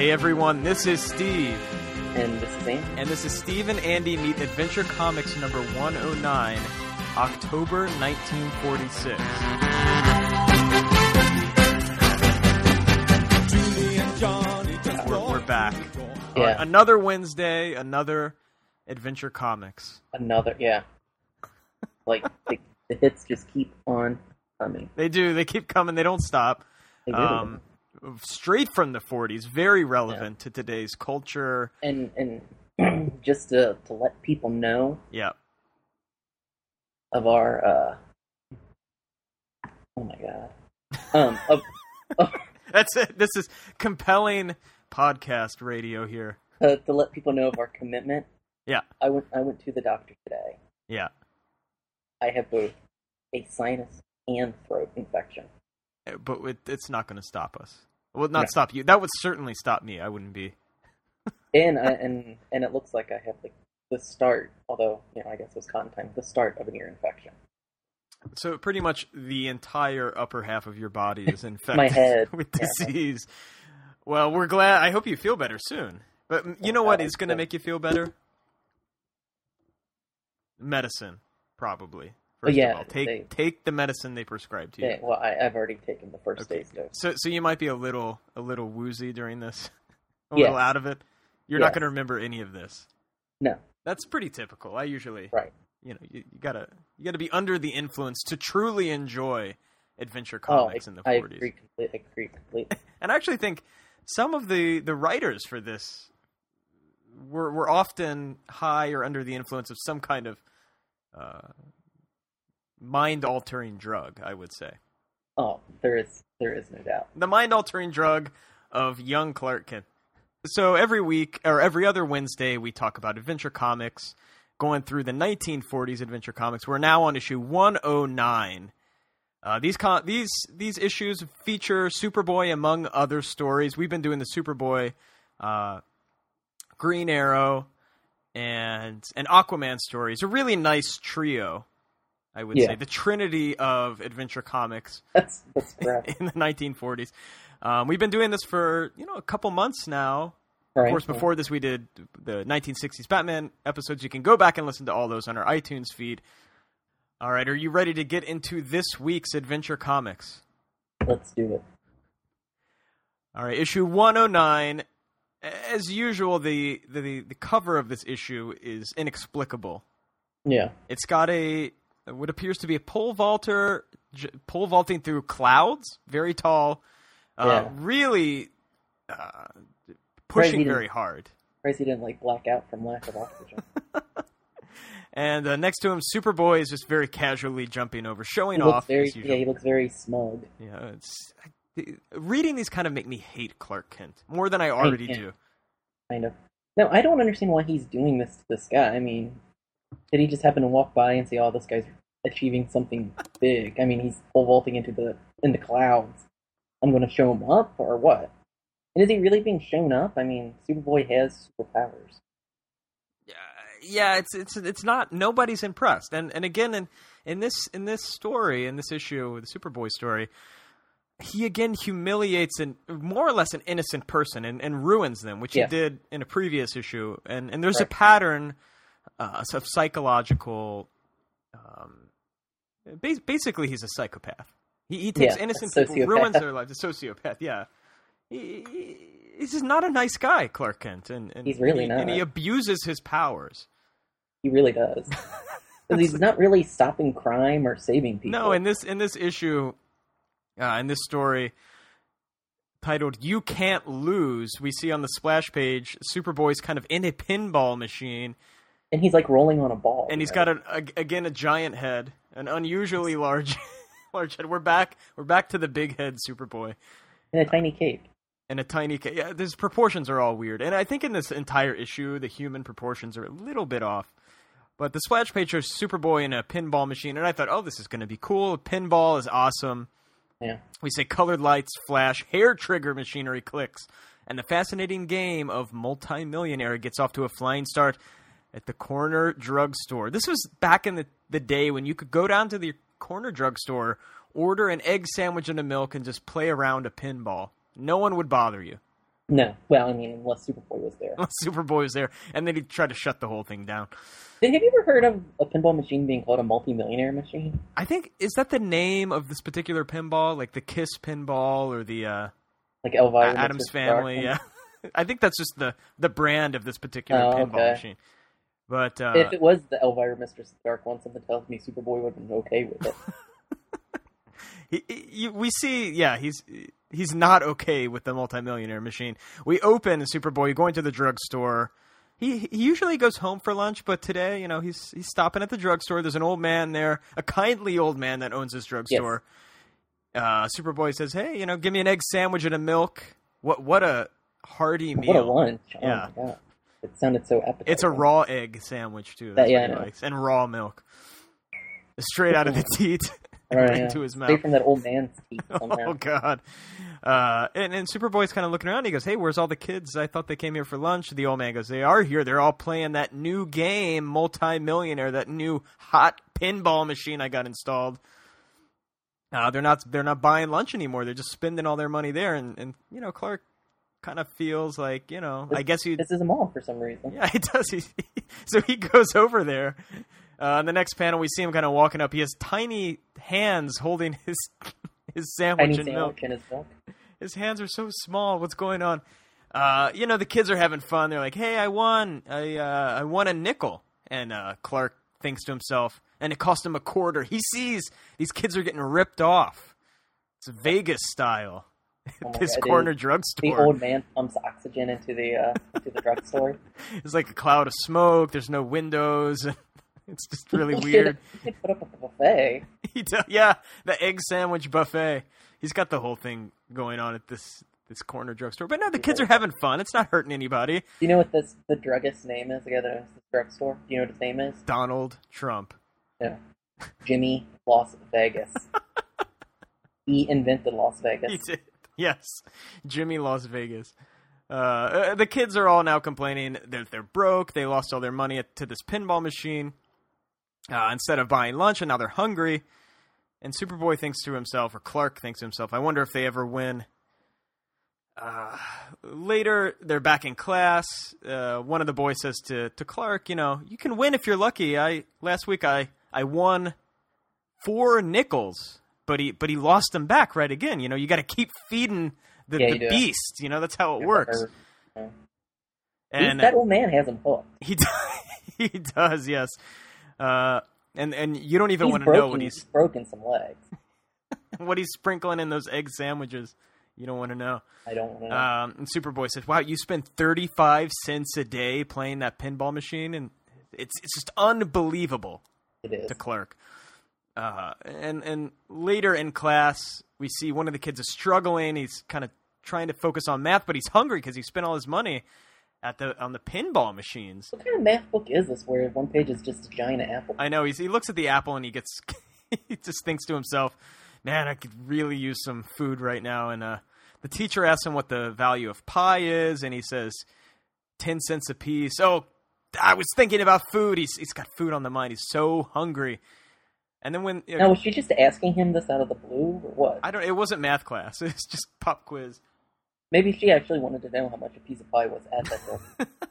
Hey everyone, this is Steve. And this is Andy. And this is Steve and Andy Meet Adventure Comics number 109, October 1946. We're, we're back. Yeah. Uh, another Wednesday, another Adventure Comics. Another, yeah. Like, the, the hits just keep on coming. They do, they keep coming, they don't stop. They really Um, straight from the 40s, very relevant to today's culture. and and just to, to let people know Yeah. of our uh oh my god um of, of That's it. This is compelling podcast radio here. uh, to let people know of our commitment Yeah. i went i went to the doctor today Yeah. i have both a sinus and throat infection But it, it's not going to stop us. Well, not No. stop you. That would certainly stop me. I wouldn't be. and I, and and it looks like i have like the start although you know i guess it was cotton time the start of an ear infection So pretty much the entire upper half of your body is infected My head. with Yeah. disease. Well, we're glad. I hope you feel better soon. But you oh, know what I going to make you feel better? Medicine, probably. First yeah, of all, take they- take the medicine they prescribe to you. Yeah, well I, i've already taken the first Okay. day's dose So so you might be a little a little woozy during this, a Yes. little out of it. You're not going to remember any of this. no That's pretty typical. I usually, right you know, you, you gotta you gotta be under the influence to truly enjoy adventure oh comics in the I 40s. agree completely agree completely And I actually think some of the the writers for this were were often high or under the influence of some kind of uh, mind altering drug. I would say Oh, there is there is no doubt. the mind altering drug of young Clark Kent. So every week or every other Wednesday, we talk about adventure comics, going through the 1940s adventure comics. We're now on issue 109. Uh, these con- these these issues feature Superboy among other stories. We've been doing the Superboy, uh, Green Arrow, and and Aquaman stories. A really nice trio, I would Yeah. say, the trinity of adventure comics That's that's in the 1940s. Um, we've been doing this for you know a couple months now. right? Of course, before this, we did the 1960s Batman episodes. You can go back and listen to all those on our iTunes feed. All right, are you ready to get into this week's Adventure Comics? let's do it. All right, issue 109. As usual, the, the the cover of this issue is inexplicable. Yeah, It's got a what appears to be a pole vaulter j- pole vaulting through clouds, very tall, uh, Yeah. really uh, pushing very hard. crazy didn't like black out from lack of oxygen. And uh, next to him, Superboy is just very casually jumping over, showing off. very as usual. yeah, he looks very smug. Yeah, it's reading these kind of make me hate Clark Kent more than I already do. Kind of. No, I don't understand why he's doing this to this guy. I mean, did he just happen to walk by and see, "Oh, this guy's achieving something big"? I mean, he's pole vaulting into the into clouds. I'm going to show him up, or what? And is he really being shown up? I mean, Superboy has superpowers. Yeah, yeah, it's it's it's not. Nobody's impressed. And and again, in in this in this story, in this issue, the Superboy story, he again humiliates an more or less an innocent person and, and ruins them, which he did in a previous issue. And and there's a pattern uh, of psychological. Um, bas- basically, he's a psychopath. He, he takes Yeah, innocent people, ruins their lives. A sociopath, yeah. He, he- he's just not a nice guy, Clark Kent, and, and He's really he- and he abuses his powers. He really does. he's not really stopping crime or saving people. No, in this in this issue, uh, in this story titled "You Can't Lose," we see on the splash page Superboy's kind of in a pinball machine, and he's like rolling on a ball. and he's know? got a, a, again a giant head, an unusually large large head. We're back. We're back to the big head Superboy. in a tiny cape. and a tiny ca- yeah his proportions are all weird and i think in this entire issue the human proportions are a little bit off but the splash page shows superboy in a pinball machine and i thought oh this is going to be cool pinball is awesome Yeah. we say colored lights flash hair trigger machinery clicks and the fascinating game of multimillionaire gets off to a flying start at the corner drugstore this was back in the, the day when you could go down to the corner drugstore order an egg sandwich and a milk and just play around a pinball no one would bother you No, well, I mean, unless Superboy was there. Unless Superboy was there, and then he tried to shut the whole thing down. Have you ever heard of a pinball machine being called a multi-millionaire machine? I think is that the name of this particular pinball, like the Kiss pinball or the uh, Like Elvira, Addams. Family. Yeah, I think that's just the the brand of this particular Oh, pinball okay. machine. But uh, If it was the Elvira Mr. Stark one, something tells me Superboy would have been okay with it. he, he, we see, yeah, he's he's not okay with the multimillionaire machine. We open Superboy going to the drugstore. He he usually goes home for lunch, but today, you know, he's he's stopping at the drugstore. There's an old man there, a kindly old man that owns this drugstore. Uh, Superboy says, "Hey, you know, give me an egg sandwich and a milk." What what a hearty meal! What a lunch! Oh Yeah. It sounded so appetizing. It's a raw egg sandwich too. That- yeah, what I he likes. and raw milk, straight out of the teat, Right, right yeah. into his mouth. Straight from that old man's teeth. Oh God! Uh, and and Superboy's kind of looking around. He goes, "Hey, where's all the kids? I thought they came here for lunch." The old man goes, "They are here. They're all playing that new game, multi-millionaire, that new hot pinball machine I got installed." Uh, they're not they're not buying lunch anymore. They're just spending all their money there. And and you know, Clark kind of feels like you know, I guess he This is a mall for some reason. yeah, it does. He, so he goes over there. Uh, on the next panel, we see him kind of walking up. He has tiny hands holding his his sandwich and milk. sandwich in his milk. His hands are so small. What's going on? Uh, you know, the kids are having fun. They're like, "Hey, I won! I uh, I won a nickel." And uh, Clark thinks to himself, and it cost him a quarter. He sees these kids are getting ripped off. It's Vegas style. Oh this God, corner drugstore. The old man pumps oxygen into the uh, into the drugstore. It's like a cloud of smoke. There's no windows. It's just really weird. He put up a buffet. He do- yeah, the egg sandwich buffet. He's got the whole thing going on at this this corner drugstore. But no, the kids are having fun. It's not hurting anybody. Do you know what this the druggist's name is? The guy that owns the drugstore. Do you know what his name is? Donald Trump. Yeah, Jimmy Las Vegas. he invented Las Vegas. He did. Yes, Jimmy Las Vegas. Uh, uh, the kids are all now complaining that they're broke. They lost all their money to this pinball machine uh, instead of buying lunch, and now they're hungry. And Superboy thinks to himself, or Clark thinks to himself, I wonder if they ever win. Uh, later, they're back in class. Uh, one of the boys says to, to Clark, "You know, you can win if you're lucky. I last week I I won four nickels, but he but he lost them back right again. You know, you got to keep feeding the, Yeah, the beast. You know, that's how it works. Yeah. And that old man has him hooked. he does, he does, yes. Uh, and and you don't even He's want to know what he's he's broken some legs. what he's sprinkling in those egg sandwiches. You don't want to know. I don't know. Um, and Superboy says, "Wow, you spend thirty five cents a day playing that pinball machine, and it's it's just unbelievable." it is. to Clark. Uh, and and later in class, we see one of the kids is struggling. He's kind of trying to focus on math, but he's hungry because he spent all his money at the on the pinball machines. What kind of math book is this where one page is just a giant apple? I know he's, he looks at the apple and he gets he just thinks to himself, "Man, I could really use some food right now." And uh, the teacher asks him what the value of pie is, and he says, 10 cents a piece." Oh, I was thinking about food. He's he's got food on the mind. He's so hungry. And then when Now, was she just asking him this out of the blue, or what? I don't. It wasn't math class. It's just pop quiz. Maybe she actually wanted to know how much a piece of pie was at that time.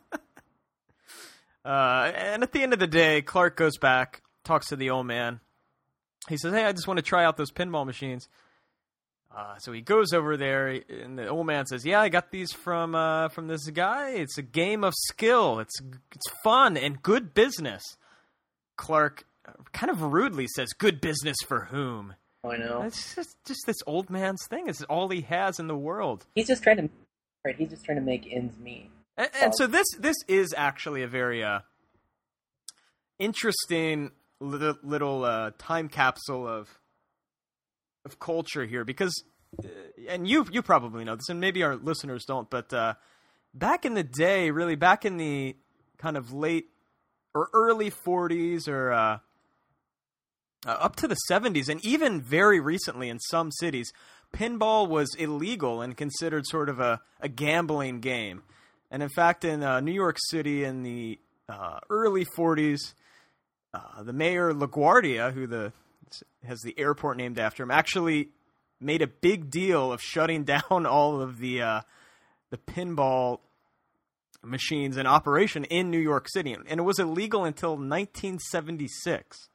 Uh, and at the end of the day, Clark goes back, talks to the old man. He says, "Hey, I just want to try out those pinball machines." Uh, so he goes over there, and the old man says, "Yeah, I got these from uh, from this guy. It's a game of skill. It's it's fun and good business." Clark kind of rudely says, "Good business for whom?" Oh, I know. It's just just this old man's thing. It's all he has in the world. He's just trying to, right? He's just trying to make ends meet. And, and so this this is actually a very uh, interesting little, little uh, time capsule of of culture here because, uh, and you you probably know this, and maybe our listeners don't, but uh, back in the day, really back in the kind of late or early 40s or uh, up to the 70s, and even very recently in some cities, pinball was illegal and considered sort of a, a gambling game. And in fact, in uh, New York City in the uh, early 40s, uh, the mayor LaGuardia, who the has the airport named after him, actually made a big deal of shutting down all of the uh, the pinball machines in operation in New York City, and it was illegal until 1976.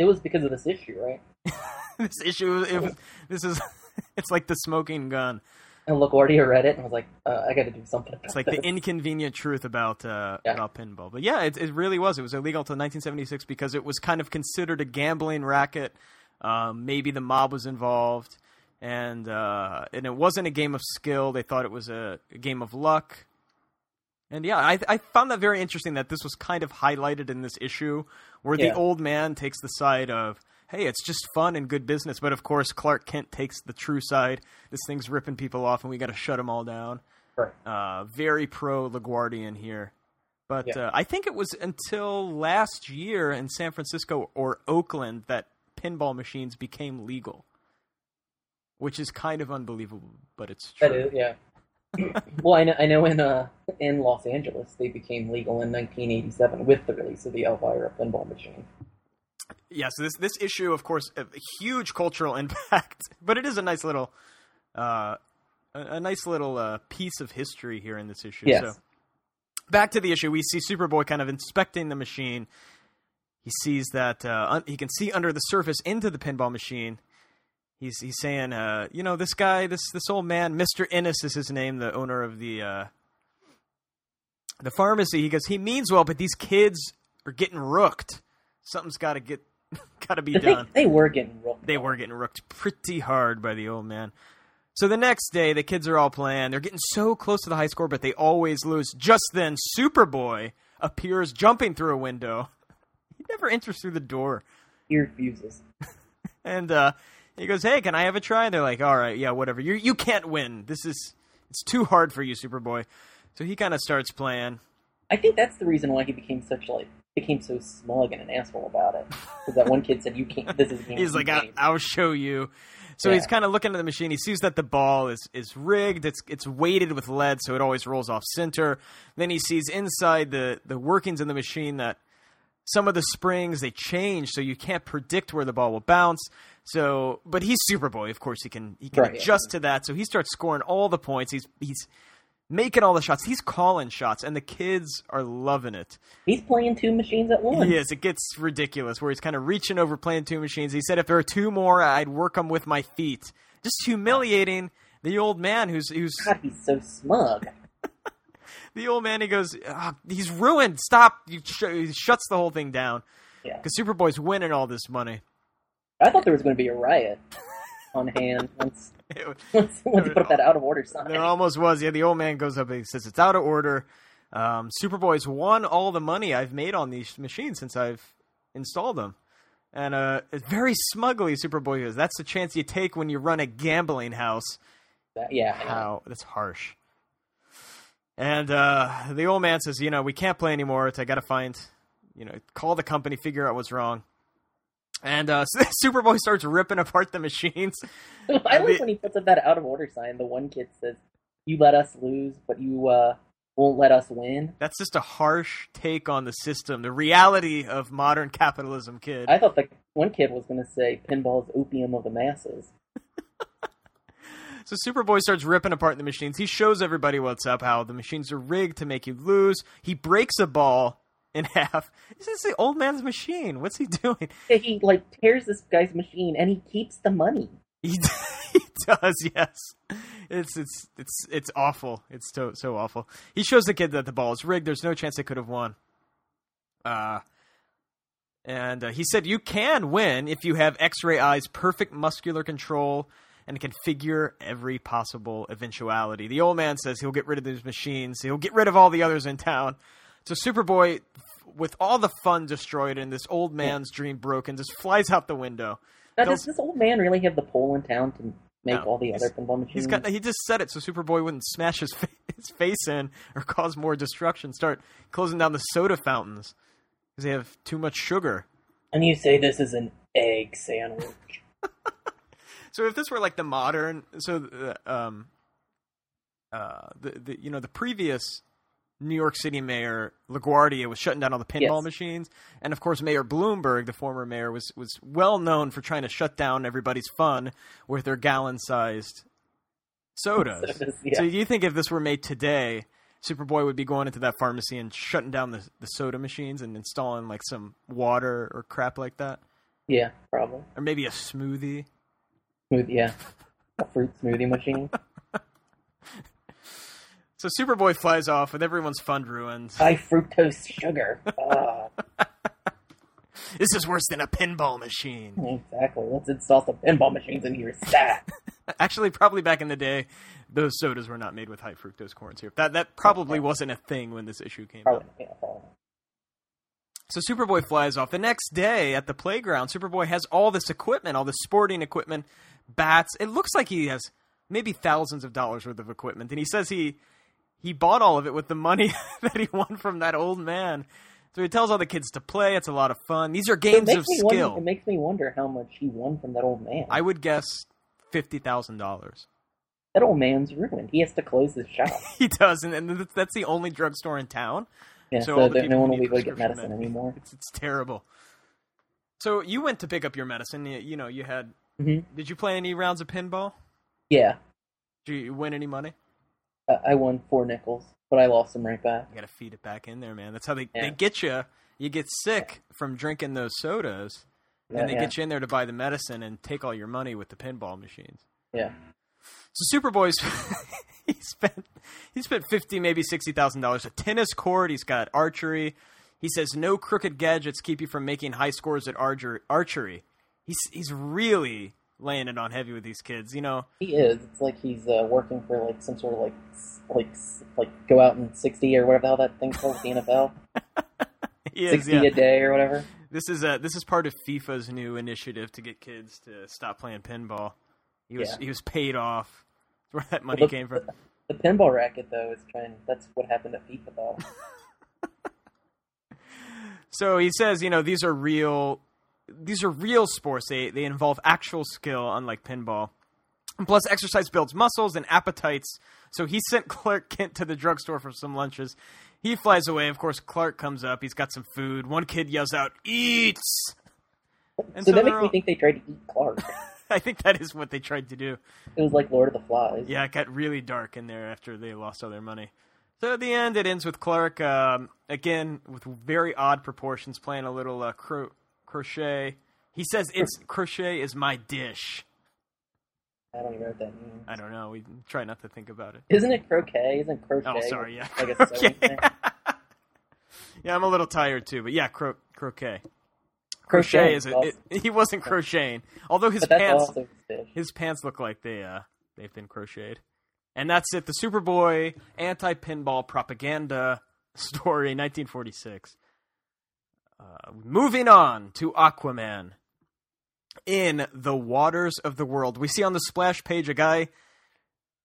It was because of this issue, right? this issue, it was, this is, it's like the smoking gun. And LaGuardia read it and was like, uh, "I got to do something about It's like this." the inconvenient truth about uh, Yeah. about pinball. But yeah, it, it really was. It was illegal until 1976 because it was kind of considered a gambling racket. Um, maybe the mob was involved, and uh, and it wasn't a game of skill. They thought it was a, a game of luck. And yeah, I I found that very interesting that this was kind of highlighted in this issue, where the old man takes the side of, hey, it's just fun and good business. But of course, Clark Kent takes the true side. This thing's ripping people off, and we got to shut them all down Right. uh, very pro LaGuardian here. But Yeah. uh, I think it was until last year in San Francisco or Oakland that pinball machines became legal, which is kind of unbelievable, but it's true. That is, yeah. Well, I know, I know in uh, in Los Angeles they became legal in 1987 with the release of the Elvira pinball machine. Yeah, so this this issue, of course, a huge cultural impact, but it is a nice little, uh, a, a nice little uh, piece of history here in this issue. Yes. So, back to the issue, we see Superboy kind of inspecting the machine. He sees that uh, un- he can see under the surface into the pinball machine. He's he's saying, uh, you know, this guy, this this old man, Mister Innes is his name, the owner of the uh, the pharmacy. He goes, he means well, but these kids are getting rooked. Something's got to get got to be But they, done. they were getting rooked. They were getting rooked pretty hard by the old man. So the next day, the kids are all playing. They're getting so close to the high score, but they always lose. Just then, Superboy appears jumping through a window. He never enters through the door. He refuses. And uh, he goes, "Hey, can I have a try?" And They're like, "All right, yeah, whatever. You you can't win. This is it's too hard for you, Superboy." So he kind of starts playing. I think that's the reason why he became such like became so smug and an asshole about it. Because that one kid said, "You can't. This is game." He's like, games." I'll, "I'll show you." So Yeah. he's kind of looking at the machine. He sees that the ball is is rigged. It's it's weighted with lead, so it always rolls off center. Then he sees inside the the workings in the machine that some of the springs they change, so you can't predict where the ball will bounce. So, but he's Superboy, of course. He can he can Right, yeah. adjust to that. So he starts scoring all the points. He's he's making all the shots. He's calling shots, and the kids are loving it. He's playing two machines at once. Yes, it gets ridiculous where he's kind of reaching over playing two machines. He said if there are two more, I'd work them with my feet. Just humiliating the old man who's who's God, he's so smug. the old man. He goes, "Ah, he's ruined. Stop! You sh- he shuts the whole thing down Yeah, because Superboy's winning all this money. I thought there was going to be a riot on hand once It- once, once put up that out of order sign. there almost was. Yeah, the old man goes up and he says it's out of order. Um, Superboy's won all the money I've made on these machines since I've installed them. And uh, it's very smugly, Superboy goes, "That's the chance you take when you run a gambling house." That- yeah, How that's harsh. And uh, the old man says, "You know, we can't play anymore. It's, I got to find, you know, call the company, figure out what's wrong." And uh, Superboy starts ripping apart the machines. I like when he puts up that out of order sign. The one kid says, "You let us lose, but you uh, won't let us win." That's just a harsh take on the system, the reality of modern capitalism, kid. I thought the one kid was going to say, "Pinball's opium of the masses." So Superboy starts ripping apart the machines. He shows everybody what's up, how the machines are rigged to make you lose. He breaks a ball in half. This is the old man's machine. What's he doing? He like tears this guy's machine, and he keeps the money. He, he does, yes. It's it's it's it's awful. It's so so awful. He shows the kid that the ball is rigged. There's no chance they could have won. Uh and uh, he said you can win if you have X-ray eyes, perfect muscular control, and can figure every possible eventuality. The old man says he'll get rid of these machines. He'll get rid of all the others in town. So Superboy, with all the fun destroyed and this old man's dream broken, just flies out the window. Now, does this old man really have the pull in town to make No, all the other pinball machines? He's got. He just said it so Superboy wouldn't smash his fa- his face in or cause more destruction. Start closing down the soda fountains because they have too much sugar. and you say this is an egg sandwich. So if this were like the modern, so uh, um, uh, the, the you know the previous New York City mayor LaGuardia was shutting down all the pinball Yes. machines, and of course Mayor Bloomberg, the former mayor, was was well known for trying to shut down everybody's fun with their gallon-sized sodas. Sodas, yeah. So you think if this were made today, Superboy would be going into that pharmacy and shutting down the the soda machines and installing like some water or crap like that, Yeah, probably. or maybe a smoothie. Smoothie, yeah. A fruit smoothie machine. So Superboy flies off with everyone's fund ruined. High fructose sugar. Ah, This is worse than a pinball machine. exactly. Let's install some pinball machines in here. Stat. Actually, probably back in the day, those sodas were not made with high fructose corn syrup. That that probably wasn't a thing when this issue came out. Probably, yeah, probably. So Superboy flies off. The next day at the playground, Superboy has all this equipment, all this sporting equipment, bats. It looks like he has maybe thousands of dollars worth of equipment, and he says he he bought all of it with the money that he won from that old man. So he tells all the kids to play. It's a lot of fun. These are games of skill. wonder, it makes me wonder how much he won from that old man. I would guess fifty thousand dollars. That old man's ruined. He has to close his shop. He does, and, and that's the only drugstore in town. Yeah, So so, the no one will be able to get medicine anymore. It's it's terrible. So you went to pick up your medicine. You, you know, you had. hmm Did you play any rounds of pinball? Yeah, Did you win any money? I, won four nickels, but I lost them right back. You got to feed it back in there, man. That's how they, they get you. You get sick from drinking those sodas, Yeah, and they yeah, get you in there to buy the medicine and take all your money with the pinball machines. yeah. So Superboy's he spent he spent fifty maybe sixty thousand dollars. A tennis court. He's got archery. He says no crooked gadgets keep you from making high scores at archer, archery. He's he's really laying it on heavy with these kids. You know, He is. It's like he's uh, working for like some sort of like like like go out in sixty or whatever the hell that thing's called, the NFL. he is. Sixty Yeah. a day or whatever. This is a this is part of FIFA's new initiative to get kids to stop playing pinball. He was Yeah. he was paid off. That's where that money Well, came from. The pinball racket though is trying. That's what happened to FIFA though. So he says, you know, these are real these are real sports. They they involve actual skill, unlike pinball. And plus, exercise builds muscles and appetites. So he sent Clark Kent to the drugstore for some lunches. He flies away. Of course, Clark comes up. He's got some food. One kid yells out, "Eats!" And so, that they're makes me think they tried to eat Clark. I think that is what they tried to do. it was like Lord of the Flies. Yeah, it got really dark in there after they lost all their money. So at the end, it ends with Clark um, again with very odd proportions, playing a little uh, cro- crochet. He says it's crochet is my dish. I don't even know what that means. I don't know. We try not to think about it. Isn't it croquet? Isn't crochet? Oh, sorry. Yeah, Like a sewing thing? yeah, I'm a little tired too, but yeah, cro- croquet. Crochet Crochet is a, also- it, he wasn't crocheting, although his pants fish. his pants look like they uh they've been crocheted. And that's it. The Superboy anti pinball propaganda story, 1946. Uh, moving on to Aquaman. In the waters of the world, we see on the splash page a guy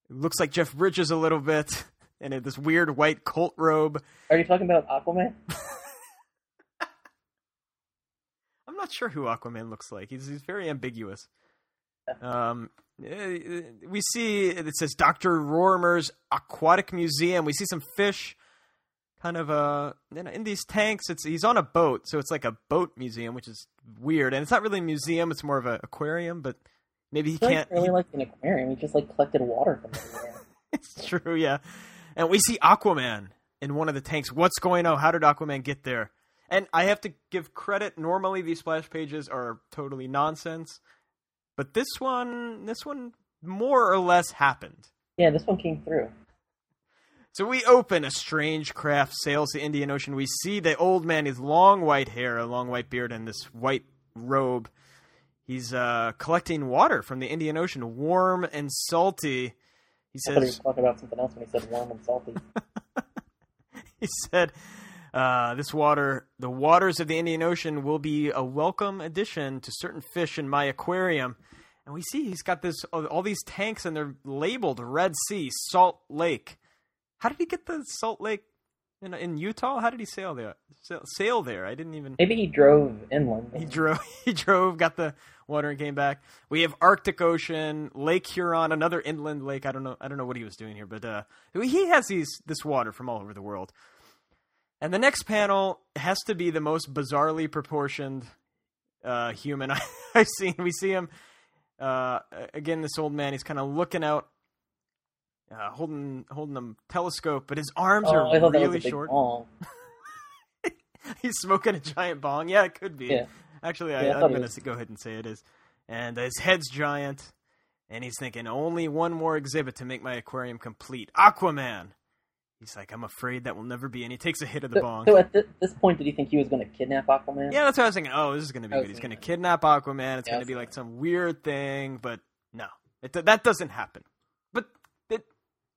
looks like Jeff Bridges a little bit, and in this weird white cult robe. Are you talking about Aquaman? I'm not sure who Aquaman looks like. He's he's very ambiguous. Um, eh, we see it says Doctor Romer's Aquatic Museum. We see some fish, kind of uh, in, in these tanks. It's he's on a boat, so it's like a boat museum, which is weird. And it's not really a museum; it's more of an aquarium. But maybe he can't. really like an aquarium. He just like collected water from everywhere. it's true, yeah. And we see Aquaman in one of the tanks. What's going on? How did Aquaman get there? And I have to give credit. Normally, these splash pages are totally nonsense, but this one, this one, more or less happened. yeah, this one came through. So we open a strange craft sails the Indian Ocean. We see the old man, his long white hair, a long white beard, and this white robe. He's uh, collecting water from the Indian Ocean, warm and salty. He I he was talking about something else when he said warm and salty. he said, uh, "This water, the waters of the Indian Ocean, will be a welcome addition to certain fish in my aquarium." And we see he's got this all these tanks, and they're labeled Red Sea, Salt Lake. How did he get the Salt Lake in, in Utah? How did he sail there? Sail, sail there? I didn't even. Maybe he drove inland. He drove. He drove. Got the water and came back. We have Arctic Ocean, Lake Huron, another inland lake. I don't know. I don't know what he was doing here, but uh, he has these this water from all over the world. And the next panel has to be the most bizarrely proportioned uh, human I, I've seen. We see him uh, again. This old man. He's kind of looking out uh, holding holding a telescope, but his arms Oh, are I thought that was really short. He's smoking a giant bong. Yeah, it could be. Yeah. Actually, Yeah, I, I'm going to go ahead and say it is. And his head's giant, and he's thinking only one more exhibit to make my aquarium complete. Aquaman. He's like, I'm afraid that will never be. And he takes a hit of the So, bong. so at thi- this point, did you think he was going to kidnap Aquaman? Yeah, that's what I was thinking. Oh, this is going to be good. He's going to kidnap Aquaman. It's Yeah, going to be like some weird thing, but no, it, that doesn't happen.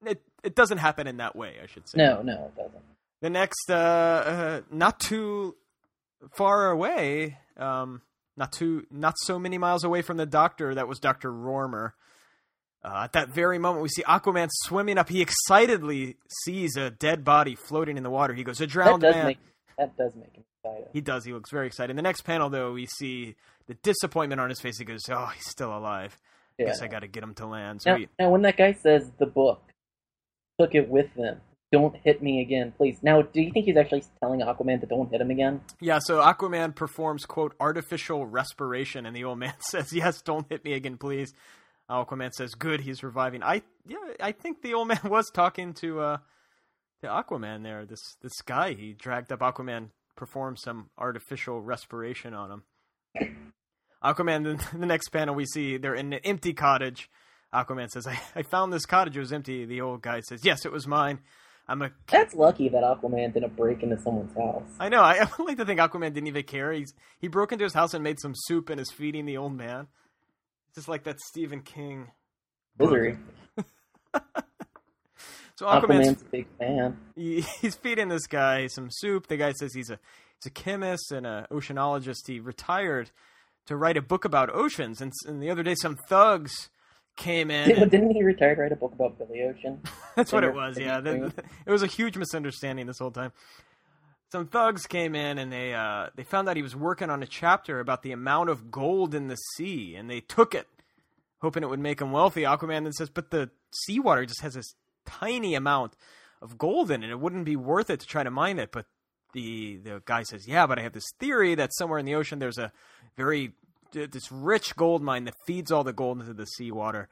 It, it doesn't happen in that way. I should say. No, no, it doesn't. The next, uh, uh, not too far away, um, not too, not so many miles away from the doctor. That was Doctor Romer. Uh, at that very moment, we see Aquaman swimming up. He excitedly sees a dead body floating in the water. He goes, "A drowned does man." make that does make him excited. He does. He looks very excited. In the next panel, though, we see the disappointment on his face. He goes, "Oh, he's still alive. yeah. Guess I got to get him to land." So Now, he, now, when that guy says the book took it with them, don't hit me again, please. Now, do you think he's actually telling Aquaman to don't hit him again? yeah. So Aquaman performs quote artificial respiration, and the old man says, "Yes, don't hit me again, please." Aquaman says, "Good, he's reviving." I yeah, I think the old man was talking to uh to Aquaman there. This this guy he dragged up Aquaman performed some artificial respiration on him. Aquaman. Then the next panel we see they're in an empty cottage. Aquaman says, I, "I found this cottage. It was empty." The old guy says, "Yes, it was mine. I'm a That's lucky that Aquaman didn't break into someone's house. I know. I, I like to think Aquaman didn't even care. He's, he broke into his house and made some soup and is feeding the old man. It's just like that Stephen King. Misery. So Aquaman's Aquaman's a big fan. he, he's feeding this guy some soup. The guy says he's a he's a chemist and a oceanologist. He retired to write a book about oceans. And, and the other day, some thugs came in. and- Didn't he retire to write a book about Billy Ocean? That's what it was. Yeah. The- it was a huge misunderstanding this whole time. Some thugs came in and they uh, they found out he was working on a chapter about the amount of gold in the sea, and they took it, hoping it would make him wealthy. Aquaman then says, "But the seawater just has this tiny amount of gold in it. It wouldn't be worth it to try to mine it." But the the guy says, "Yeah, but I have this theory that somewhere in the ocean there's a very this rich gold mine that feeds all the gold into the seawater."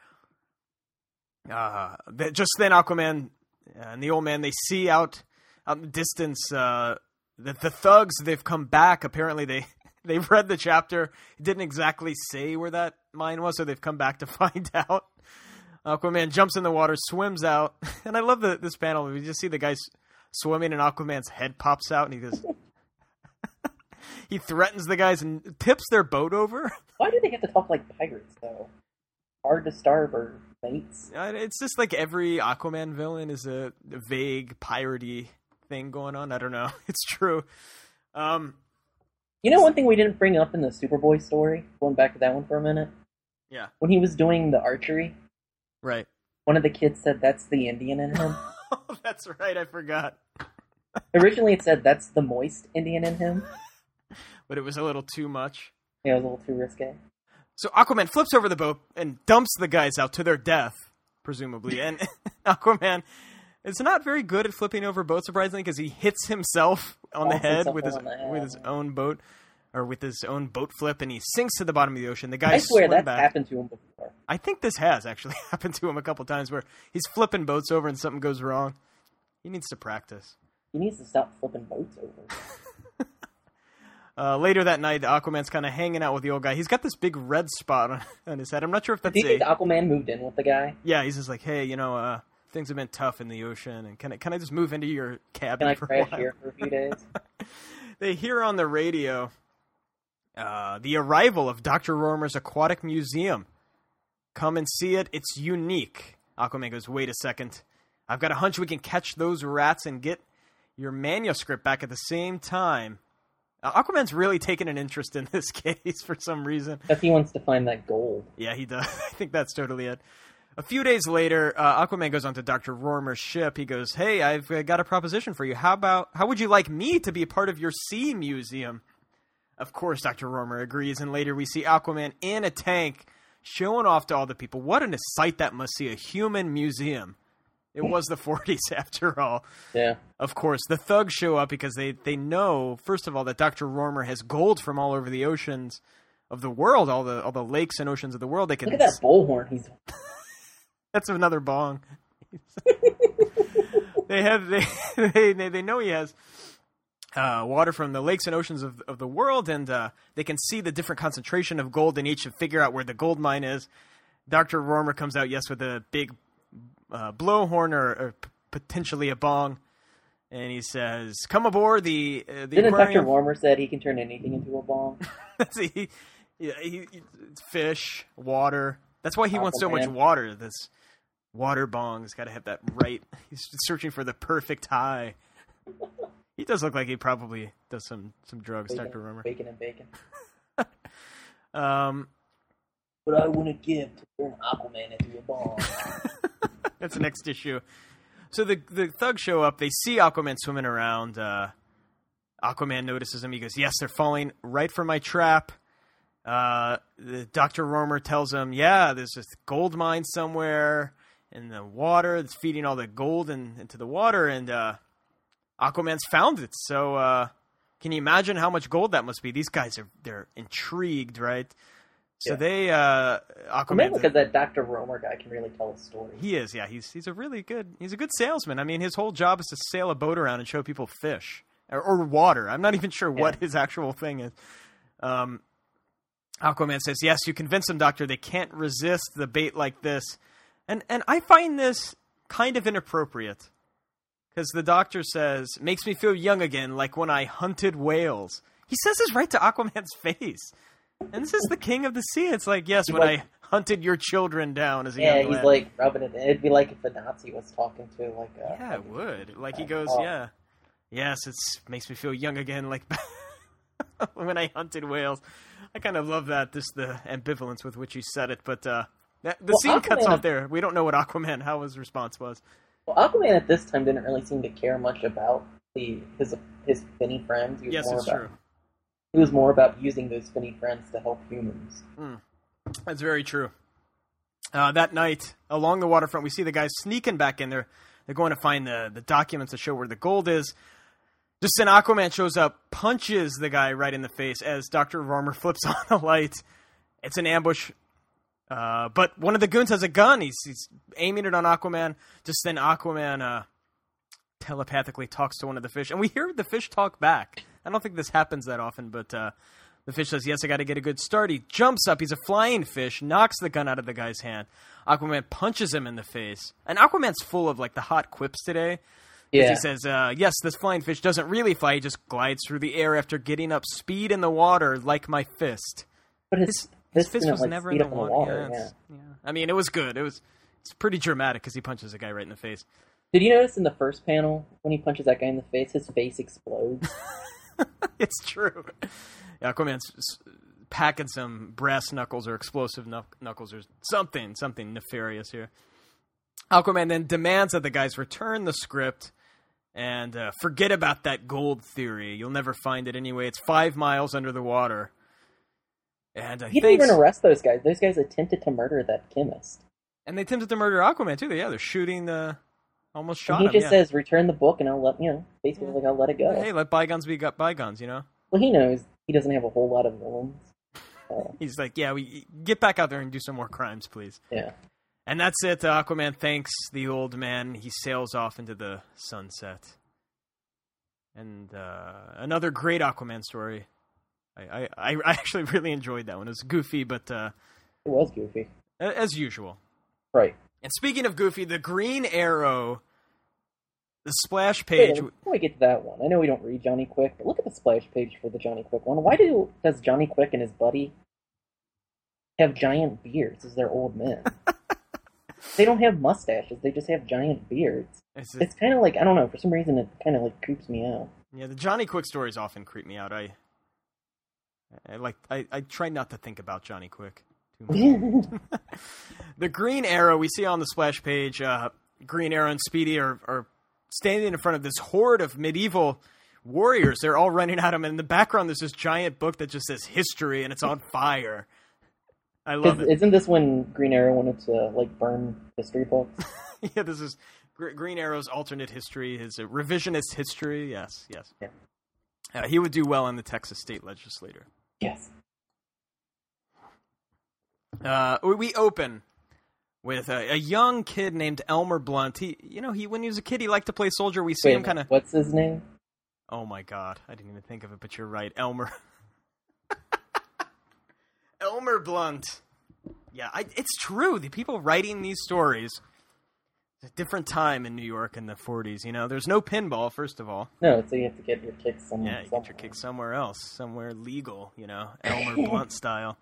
uh, that just then Aquaman and the old man they see out out in the distance uh, that the thugs they've come back. Apparently they they've read the chapter. It didn't exactly say where that mine was, so they've come back to find out. Aquaman jumps in the water, swims out, and I love the, this panel. We just see the guy swimming, and Aquaman's head pops out, and he goes. he threatens the guys and tips their boat over. Why do they have to talk like pirates, though? Hard to starve or mates? Uh, It's just like every Aquaman villain is a, a vague piratey thing going on. I don't know. It's true. Um, You know one thing we didn't bring up in the Superboy story? Going back to that one for a minute. Yeah. When he was doing the archery, right. one of the kids said that's the Indian in him. Oh, that's right. I forgot. Originally it said that's the moist Indian in him. But it was a little too much. Yeah, it was a little too risque. So Aquaman flips over the boat and dumps the guys out to their death, presumably. And Aquaman is not very good at flipping over boats, surprisingly, because he hits himself on the head with his head. with his own boat or with his own boat flip, and he sinks to the bottom of the ocean. The guys I swear that's back. happened to him before. I think this has actually happened to him a couple times where he's flipping boats over and something goes wrong. He needs to practice. He needs to stop flipping boats over. Uh, later that night, Aquaman's kind of hanging out with the old guy. He's got this big red spot on, on his head. I'm not sure if that's Do you think a Aquaman moved in with the guy? yeah. He's just like, hey, you know, uh, things have been tough in the ocean, and can I can I just move into your cabin Can I for a crash here for a few days? They hear on the radio uh, the arrival of Dr. Romer's Aquatic Museum. Come and see it. It's unique. Aquaman goes, wait a second. I've got a hunch we can catch those rats and get your manuscript back at the same time. Aquaman's really taken an interest in this case for some reason. Because he wants to find that gold. Yeah, he does. I think that's totally it. A few days later, uh, Aquaman goes onto Dr. Romer's ship. He goes, "Hey, I've got a proposition for you. How about how would you like me to be a part of your sea museum?" Of course, Dr. Romer agrees, and later we see Aquaman in a tank showing off to all the people. What a sight that must see! A human museum. It was the 40s after all. Yeah. Of course, the thugs show up because they, they know, first of all, that Dr. Romer has gold from all over the oceans of the world, all the all the lakes and oceans of the world. They can Look at that bullhorn. He's That's another bong. they have they, they they know he has uh, water from the lakes and oceans of of the world, and uh, they can see the different concentration of gold in each and figure out where the gold mine is. Doctor Romer comes out, yes, with a big uh, blowhorn or, or p- potentially a bong, and he says, "Come aboard the uh, the Didn't Dr. Warmer said he can turn anything into a bomb? he, yeah, he, he- fish, water. That's why he wants so much water. This water bong has got to have that right. He's searching for the perfect high. He does look like he probably does some some drugs, Bacon, Doctor Romer. bacon and bacon. Um, What I wouldn't give to turn Aquaman into a bomb. that's the next issue. So the the thugs show up. They see Aquaman swimming around. Uh, Aquaman notices him. He goes, "Yes, they're falling right for my trap." Uh, Doctor Romer tells him, "Yeah, there's this gold mine somewhere in the water that's feeding all the gold in, into the water, and uh, Aquaman's found it. So, uh, can you imagine how much gold that must be? These guys are they're intrigued, right? So Yeah. they uh, Aquaman maybe because that Dr. Romer guy can really tell a story. he is, yeah. He's he's a really good he's a good salesman. I mean, his whole job is to sail a boat around and show people fish or, or water. I'm not even sure what his actual thing is. Um, Aquaman says, "Yes, you convince them, Doctor. They can't resist the bait like this." And and I find this kind of inappropriate because the Doctor says, "Makes me feel young again, like when I hunted whales." He says this right to Aquaman's face. And this is the king of the sea. It's like, yes, when like- I hunted your children down as a Yeah, young he's lad. like rubbing it. It'd be like if the Nazi was talking to like. Uh, Yeah, it would. Like he goes, oh. yeah, yes, it makes me feel young again. Like when I hunted whales, I kind of love that. Just the ambivalence with which he said it. But uh, that, the Well, scene cuts Aquaman- off there. We don't know what Aquaman how his response was. Well, Aquaman at this time didn't really seem to care much about the his his Finny friends. Yes, more it's about, true. He was more about using those Finny friends to help humans. That's very true. Uh, that night, along the waterfront, we see the guys sneaking back in there. They're going to find the, the documents that show where the gold is. Just then, Aquaman shows up, punches the guy right in the face as Dr. Romer flips on the light. It's an ambush. Uh, but one of the goons has a gun. He's, he's aiming it on Aquaman. Just then, Aquaman uh, telepathically talks to one of the fish. And we hear the fish talk back. I don't think this happens that often, but uh, the fish says, Yes, I got to get a good start. He jumps up. He's a flying fish, knocks the gun out of the guy's hand. Aquaman punches him in the face. And Aquaman's full of like the hot quips today. Yeah, He says, uh, Yes, this flying fish doesn't really fly. He just glides through the air after getting up speed in the water like my fist. but his His, his fist was like, never in the up water. Yeah, yeah, yeah. yeah. I mean, it was good. It was it's pretty dramatic because he punches a guy right in the face. Did you notice in the first panel when he punches that guy in the face, his face explodes? it's true. Yeah, Aquaman's packing some brass knuckles or explosive knuckles or something, something nefarious here. Aquaman then demands that the guys return the script and uh, forget about that gold theory. You'll never find it anyway. It's five miles under the water. And I he didn't even arrest those guys. Those guys attempted to murder that chemist. and they attempted to murder Aquaman too. Yeah, they're shooting the, almost shot And he him. just yeah. says, "Return the book, and I'll let you know." Basically, like I'll let it go. hey, let bygones be got bygones. You know. Well, he knows he doesn't have a whole lot of villains. Uh, He's like, yeah, we get back out there and do some more crimes, please. yeah, And that's it. Uh, Aquaman thanks the old man. He sails off into the sunset. And uh, another great Aquaman story. I, I, I actually really enjoyed that one. It was goofy, but uh, it was goofy. as usual. Right. And speaking of goofy, the Green Arrow, the splash Wait, page. before we get to that one, I know we don't read Johnny Quick, but look at the splash page for the Johnny Quick one. Why do does Johnny Quick and his buddy have giant beards as they're old men? they don't have mustaches; they just have giant beards. It's, It's kind of like I don't know. For some reason, it kind of like creeps me out. yeah, the Johnny Quick stories often creep me out. I, I like. I, I try not to think about Johnny Quick too much. the Green Arrow we see on the splash page. Uh, Green Arrow and Speedy are, are standing in front of this horde of medieval warriors. They're all running at him, and in the background there's this giant book that just says history, and it's on fire. I love it. Isn't this when Green Arrow wanted to like burn history books? yeah, this is Gr- Green Arrow's alternate history, his uh, revisionist history. Yes, yes. Yeah. Uh, he would do well in the Texas state legislature. yes. Uh, we- we open with a, a young kid named Elmer Blunt. He, you know, he when he was a kid, he liked to play soldier. We see Wait him kind of. What's his name? Oh my god, I didn't even think of it, but you're right, Elmer. Elmer Blunt. Yeah, I, it's true. The people writing these stories. It's a different time in New York in the 40s. You know, there's no pinball. First of all, No, so you have to get your yeah, somewhere. you get your kick somewhere else, somewhere legal. You know, Elmer Blunt style.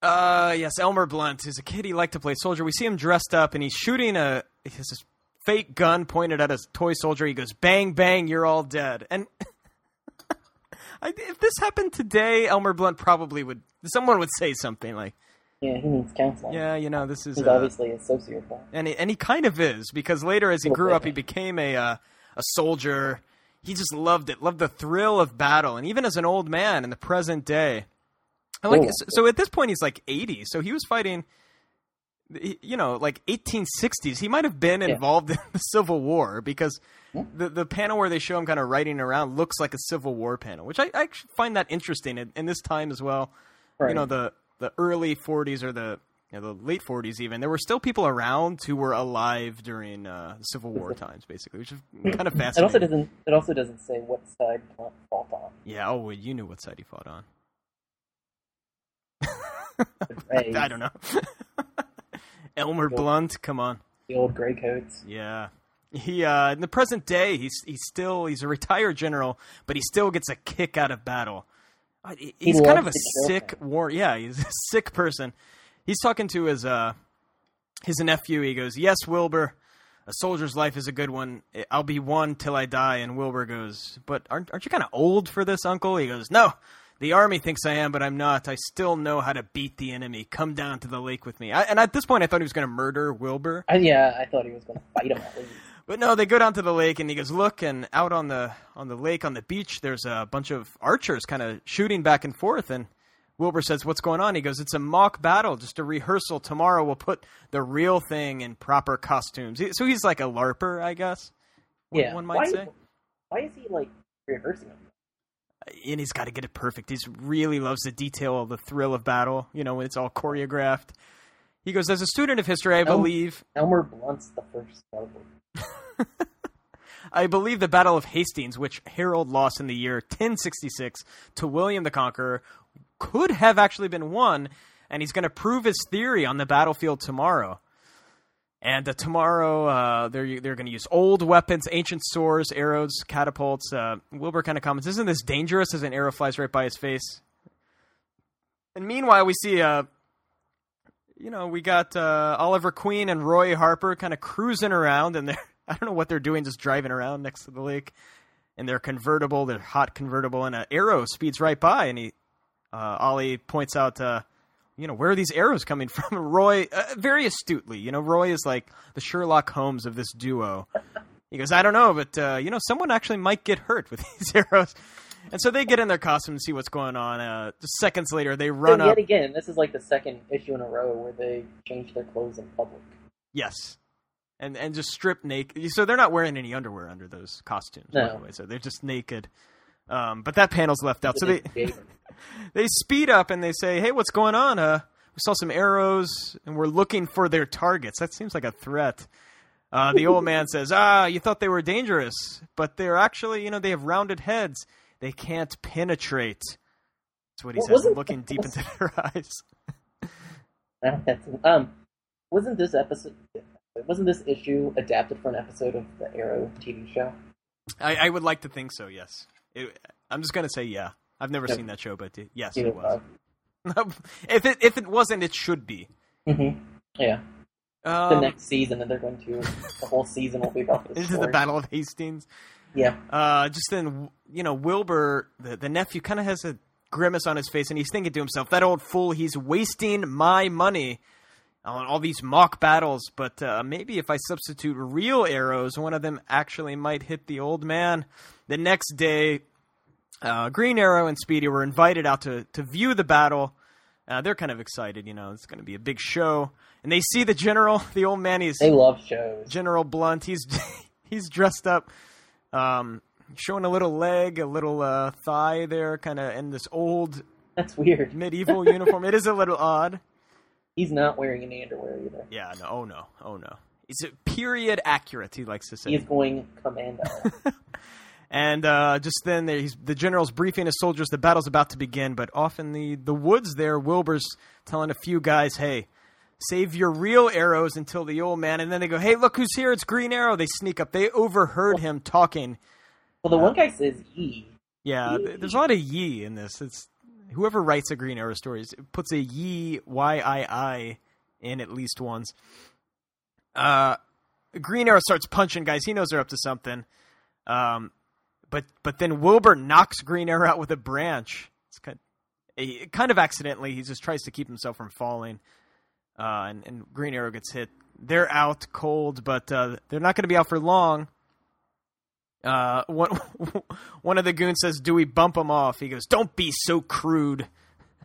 Uh, yes, Elmer Blunt is a kid. He liked to play soldier. We see him dressed up, and he's shooting a he has this fake gun pointed at a toy soldier. He goes, "Bang, bang, you're all dead." And I, if this happened today, Elmer Blunt probably would. Someone would say something like, Yeah, he needs counseling. "Yeah, you know, this is." He's uh, obviously a sociopath. and he, and he kind of is because later as he grew up he became a uh, a soldier he just loved it loved the thrill of battle and even as an old man in the present day I like Cool. so, at this point he's like 80 so he was fighting you know like 1860s he might have been Yeah. involved in the civil war because Yeah. the the panel where they show him kind of riding around looks like a civil war panel which i, I find that interesting in, in this time as well Right. you know the the early 40s or the you know, the late 40s even there were still people around who were alive during uh, Civil War times basically which is kind of fascinating. It also doesn't. It also doesn't say what side Blunt fought on. yeah, oh well, you knew what side he fought on. I don't know. Elmer Blunt, come on. The old gray coats. Yeah. He uh in the present day he's he's still he's a retired general, but he still gets a kick out of battle. Uh, he- He's kind of a loves to kill sick war. Yeah, he's a sick person. He's talking to his uh his nephew. He goes, "Yes, Wilbur, a soldier's life is a good one. I'll be one till I die." And Wilbur goes, "But aren't aren't you kind of old for this, Uncle?" He goes, "No." The army thinks I am, but I'm not. I still know how to beat the enemy. Come down to the lake with me. I, and at this point, I thought he was going to murder Wilbur. I, yeah, I thought he was going to fight him. But no, they go down to the lake, and he goes, "Look!" And out on the on the lake on the beach, there's a bunch of archers kind of shooting back and forth. And Wilbur says, "What's going on?" He goes, "It's a mock battle, just a rehearsal. Tomorrow we'll put the real thing in proper costumes." So he's like a larper, I guess. one- Yeah. one might why, say. Why is he like rehearsing? And he's got to get it perfect. He really loves the detail the thrill of battle. You know, when it's all choreographed. He goes, "As a student of history, I Oh. believe." Elmer Blunt's the first. I believe the Battle of Hastings, which Harold lost in the year 1066 to William the Conqueror, could have actually been won, and he's going to prove his theory on the battlefield tomorrow. And uh, tomorrow, uh, they're they're going to use old weapons, ancient swords, arrows, catapults. Uh, Wilbur kind of comments, "Isn't this dangerous?" As an arrow flies right by his face. And meanwhile, we see, uh, you know, we got uh, Oliver Queen and Roy Harper kind of cruising around, and they're I don't know what they're doing, just driving around next to the lake, and they're convertible, they're hot convertible, and an arrow speeds right by, and he, uh, Ollie points out, uh, you know, where are these arrows coming from? Roy, uh, very astutely, you know, Roy is like the Sherlock Holmes of this duo. He goes, I don't know, but uh, you know, someone actually might get hurt with these arrows. And so they get in their costume and see what's going on. Uh, just seconds later, they run So yet up. again, this is like the second issue in a row where they change their clothes in public. Yes. And and just strip naked. So they're not wearing any underwear under those costumes, by No. the way. So they're just naked. Um, but that panel's left out. So they they speed up and they say, "Hey, what's going on? Uh, we saw some arrows and we're looking for their targets." That seems like a threat. Uh, the old man says, "Ah, you thought they were dangerous, but they're actually, you know, they have rounded heads. They can't penetrate." That's what he Well, says, looking deep into their eyes. Um, wasn't this episode? Wasn't this issue adapted for an episode of the Arrow TV show? I, I would like to think so. Yes, it, I'm just gonna say yeah. I've never Yeah. seen that show, but yes, it was. if it if it wasn't, it should be. hmm Yeah, the Um, next season, and they're going to the whole season will be about this. This is the. Battle of Hastings. Yeah, Uh, just then, you know, Wilbur, the, the nephew, kind of has a grimace on his face, and he's thinking to himself, "That old fool, he's wasting my money on all these mock battles. But uh, maybe if I substitute real arrows, one of them actually might hit the old man." The next day, uh, Green Arrow and Speedy were invited out to to view the battle. Uh, they're kind of excited, you know, it's going to be a big show, and they see the general, the old man. He's they love shows. General Blunt. He's he's dressed up, um, showing a little leg, a little uh, thigh there, kind of in this old That's weird. medieval uniform. It is a little odd. He's not wearing any underwear either. Yeah, no, oh no, oh no. He's a period accurate. He likes to say. He is going commando. And uh, just then, there- he's, the general's briefing his soldiers. The battle's about to begin, but off in the, the woods there, Wilbur's telling a few guys, "Hey, save your real arrows until the old man." And then they go, "Hey, look who's here! It's Green Arrow." They sneak up. They overheard him talking. well, the one guy says E. Yeah, th- there's a lot of ye in this. It's whoever writes a Green Arrow stories puts a ye y i i in at least once. Uh, Green Arrow starts punching guys. He knows they're up to something. Um, but but then Wilbur knocks Green Arrow out with a branch. It's kind eh, kind of accidentally. He just tries to keep himself from falling. Uh, and, and Green Arrow gets hit. They're out cold, but uh, they're not going to be out for long. Uh, one one of the goons says, "Do we bump him off?" He goes, "Don't be so crude."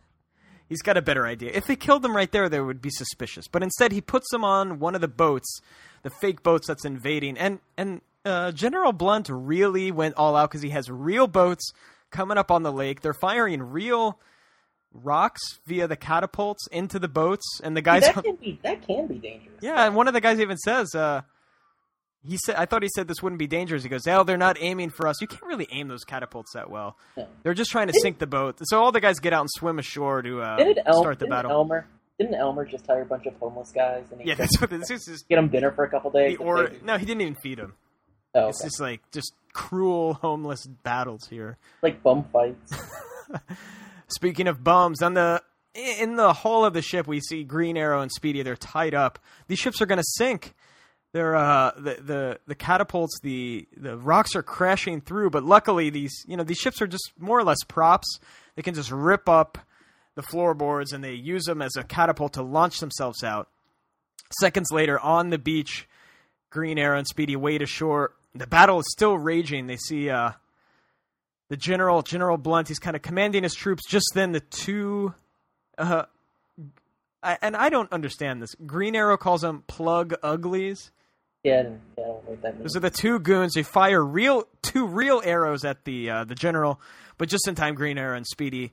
He's got a better idea. If they killed him right there, they would be suspicious. But instead, he puts him on one of the boats, the fake boats that's invading. And and uh, General Blunt really went all out because he has real boats coming up on the lake. They're firing real rocks via the catapults into the boats, and the guys. that can be that can be dangerous. Yeah, and one of the guys even says, uh, he said, I thought he said this wouldn't be dangerous. He goes, "Oh, they're not aiming for us. You can't really aim those catapults that well. No. They're just trying to sink the boat." So all the guys get out and swim ashore to uh, El- start the battle. Elmer didn't Elmer just hire a bunch of homeless guys and yeah, that's what this is. Just get them dinner for a couple days? or no, he didn't even feed them. Oh, It's just like just cruel homeless battles here. like bum fights. Speaking of bums, on the in the hull of the ship, we see Green Arrow and Speedy. They're tied up. These ships are going to sink. They're uh, the the the catapults, the the rocks are crashing through. But luckily, these you know these ships are just more or less props. They can just rip up the floorboards and they use them as a catapult to launch themselves out. Seconds later, on the beach, Green Arrow and Speedy wade ashore. The battle is still raging. They see uh, the general, General Blunt. He's kind of commanding his troops. Just then, the two, uh, I, and I don't understand this. Green Arrow calls them plug uglies. Yeah, I don't, yeah, I don't know what that means. Those are the two goons. They fire real two real arrows at the uh, the general, but just in time, Green Arrow and Speedy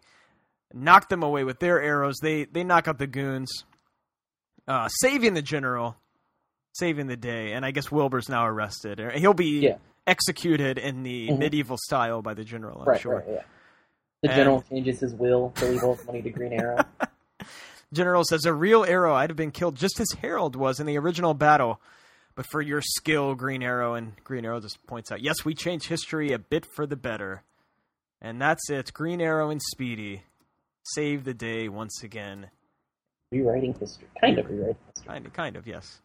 knock them away with their arrows. They they knock out the goons, uh, saving the general, saving the day. And I guess Wilbur's now arrested. He'll be Yeah. executed in the Mhm. medieval style by the general. I'm right, sure. right, yeah. The And- general changes his will to leave all his money to Green Arrow. General says a real arrow. I'd have been killed just as Harold was in the original battle. But for your skill, Green Arrow, and Green Arrow just points out, yes, we changed history a bit for the better. And that's it. Green Arrow and Speedy save the day once again. rewriting history, kind of rewriting history. Kind of, kind of, yes.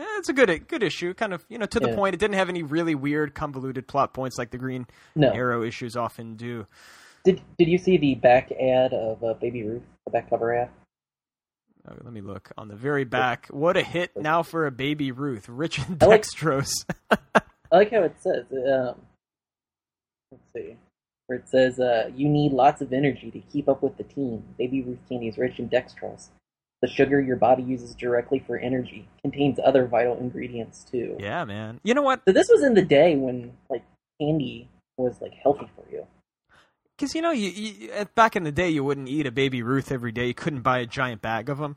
Yeah, it's a good, good issue. Kind of, you know, to the Yeah. point. It didn't have any really weird, convoluted plot points like the Green No, Arrow issues often do. did did you see the back ad of uh, Baby Ruth, the back cover ad? Oh, let me look on the very back. What a hit now for a baby Ruth, rich and I like- dextrose. I like how it says. Um, let's see, where it says, uh, "You need lots of energy to keep up with the team. Baby Ruth candy is rich in dextrose. The sugar your body uses directly for energy contains other vital ingredients too." yeah, man. You know what? So this was in the day when like candy was like healthy for you. Because you know, you, you back in the day, you wouldn't eat a baby Ruth every day. You couldn't buy a giant bag of them,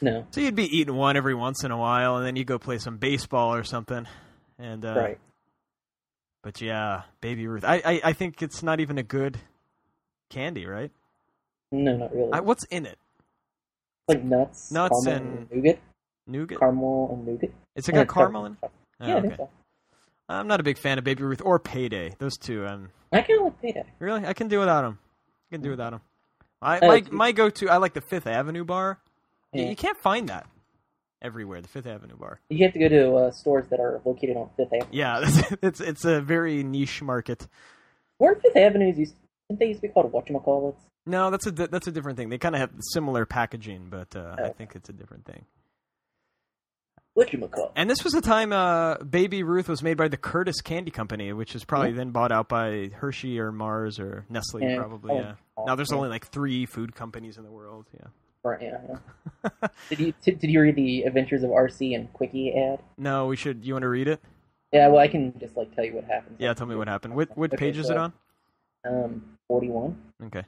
No, so you'd be eating one every once in a while, and then you go play some baseball or something. And uh, right? But yeah, baby Ruth. I, I I think it's not even a good candy, right? No, not really. I, what's in it? Like nuts, Nuts caramel and- nougat, Nougat. caramel and nougat. It's got And caramel. Yeah, Oh, I okay. so. I'm not a big fan of baby Ruth or Payday. Those two, um, I kind of like payday. really, I can do without them. I can do without them. I Uh, my my go to. I like the Fifth Avenue bar. You- Yeah. You can't find that everywhere. The Fifth Avenue bar. You have to go to uh, stores that are located on Fifth Avenue. Yeah, it's it's a very niche market. Weren't Fifth Avenues used? Didn't they used to be called whatchamacallits? No, that's a di- that's a different thing. They kind of have similar packaging, but uh, I think it's a different thing. Whatchamacallit? And this was the time uh, Baby Ruth was made by the Curtis Candy Company, which is probably then bought out by Hershey or Mars or Nestle, Yeah, probably. oh, Yeah. oh, Now there's yeah. only like three food companies in the world. Yeah. Right, yeah, yeah. did you did, did you read the Adventures of RC and Quickie ad? No, we should. You want to read it? Yeah, well, I can just like tell you what happened. Yeah, tell me what happened. What what Okay, page is it on? Um, forty-one. Okay.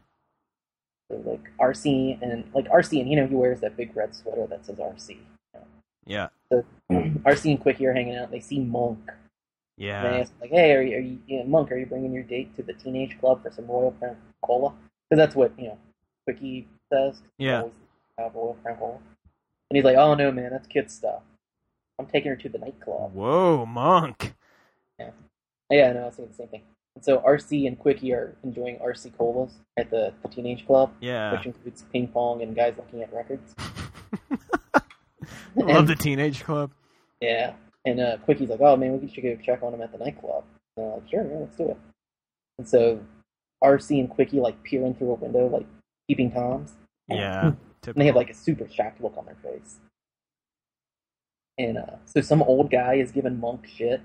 So like RC and like RC and you know he wears that big red sweater that says RC. Yeah. So mm-hmm. RC and Quickie are hanging out. They see Monk. And they Yeah. ask like, "Hey, are you, are you yeah, Monk? Are you bringing your date to the teenage club for some Royal Crown Cola?" Because that's what you know Quickie says. Yeah. Have Royal Crown Cola. And he's like, "Oh no, man, that's kid stuff. I'm taking her to the nightclub." Whoa, monk. Yeah, Yeah, no, I was saying the same thing. And so RC and Quickie are enjoying RC colas at the, the teenage club, Yeah. which includes ping pong and guys looking at records. Love And- the teenage club. Yeah, and uh, Quickie's like, "Oh man, we should go check on him at the nightclub." And they're like, "Sure, yeah, let's do it." And so RC and Quickie like peer in through a window, like keeping toms. Yeah. And they have like a super shocked look on their face. And uh, so some old guy is giving Monk shit,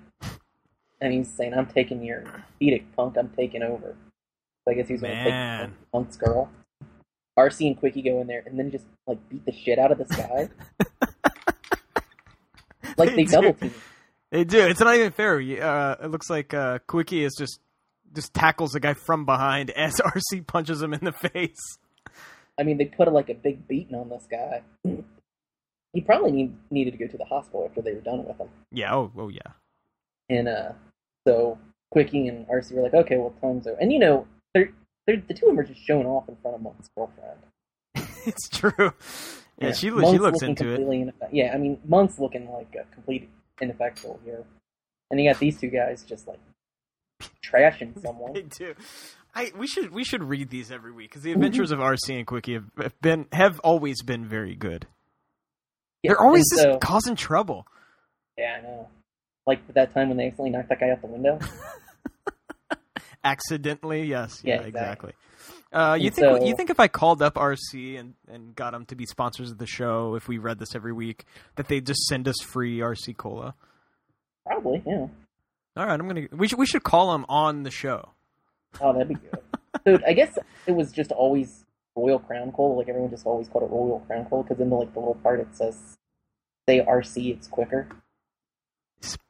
and he's saying, "I'm taking your edict, punk. I'm taking over." So I guess he's to Man. take Punk's girl. RC and Quickie go in there and then just like beat the shit out of this guy. like They they double team. They do. It's not even fair. Uh, it looks like uh, Quickie is just just tackles the guy from behind as RC punches him in the face. I mean, they put like a big beating on this guy. He probably need, needed to go to the hospital after they were done with him. Yeah. Oh. Oh. Yeah. And uh, so Quickie and RC were like, okay, well, time's over. And you know, they're, they're, the two of them are just showing off in front of Monk's girlfriend. it's true. Yeah. She she Monk's looks into it. yeah, I mean, Monk's looking like a complete ineffectual here. And you got these two guys just like trashing someone. They do. I we should we should read these every week because the mhm. adventures of RC and Quickie have, have been have always been very good. Yeah, They're always and just causing trouble. Yeah, I know. Like that time when they accidentally knocked that guy out the window. Accidentally, yes. Yeah, Yeah, exactly. exactly. Uh, you And think so- you think if I called up RC and, and got them to be sponsors of the show, if we read this every week, that they'd just send us free RC cola? Probably, yeah. All right, I'm gonna. We should we should call them on the show. Oh, that'd be good. so I guess it was just always Royal Crown Cola. Like everyone just always called it Royal Crown Cola because in the like the little part it says say RC, it's quicker.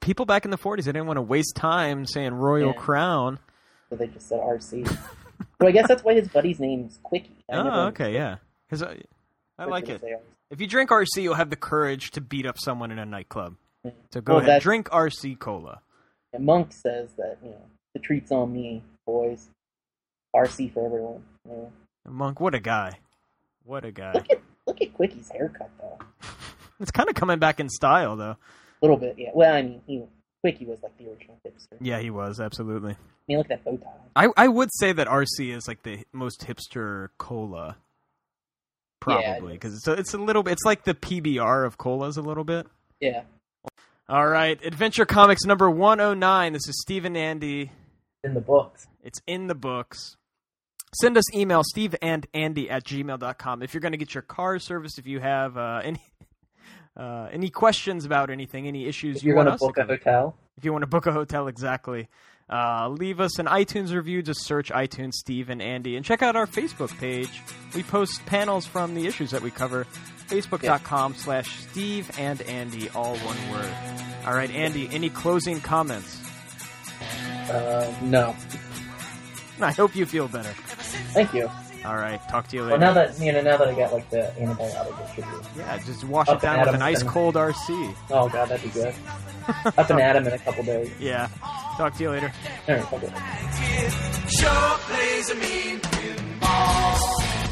People back in the 40s, they didn't want to waste time saying Royal Yeah. Crown. So they just said RC. so I guess that's why his buddy's name's Quickie. I Oh, okay, yeah. 'Cause I, I like it. If you drink RC, you'll have the courage to beat up someone in a nightclub. Mm-hmm. So go Well, ahead, drink RC cola. And Monk says that you know the treat's on me, boys. RC for everyone. Know. Monk, what a guy! What a guy! Look at look at Quickie's haircut though. It's kind of coming back in style, though. A little bit, yeah. Well, I mean, he Quickie was like the original hipster. Yeah, he was absolutely. I mean, look at that bow tie. I I would say that RC is like the most hipster cola, Yeah, probably because it's a, it's a little bit. It's like the PBR of colas a little bit. Yeah. All right, Adventure Comics number one hundred nine. This is Steve and Andy. In the books. It's in the books. Send us email, steve and andy at gmail.com. If you're going to get your car serviced, if you have uh, any uh, any questions about anything, any issues If you you're want us to book a hotel, if you want to book a hotel, exactly, uh, leave us an iTunes review. Just search iTunes Steve and Andy, and check out our Facebook page. We post panels from the issues that we cover. Facebook.com slash Steve and Andy, all one word. All right, Andy, any closing comments? uh, no. I hope you feel better. Thank you. All right, talk to you later. Well, now that you know, now that I got like the antibiotic, it should be. Yeah, just wash Up it down with an ice cold RC. Oh god, that'd be good. Up and at him in a couple days. Yeah. Talk to you later. All right, okay. Sure plays a mean pinball.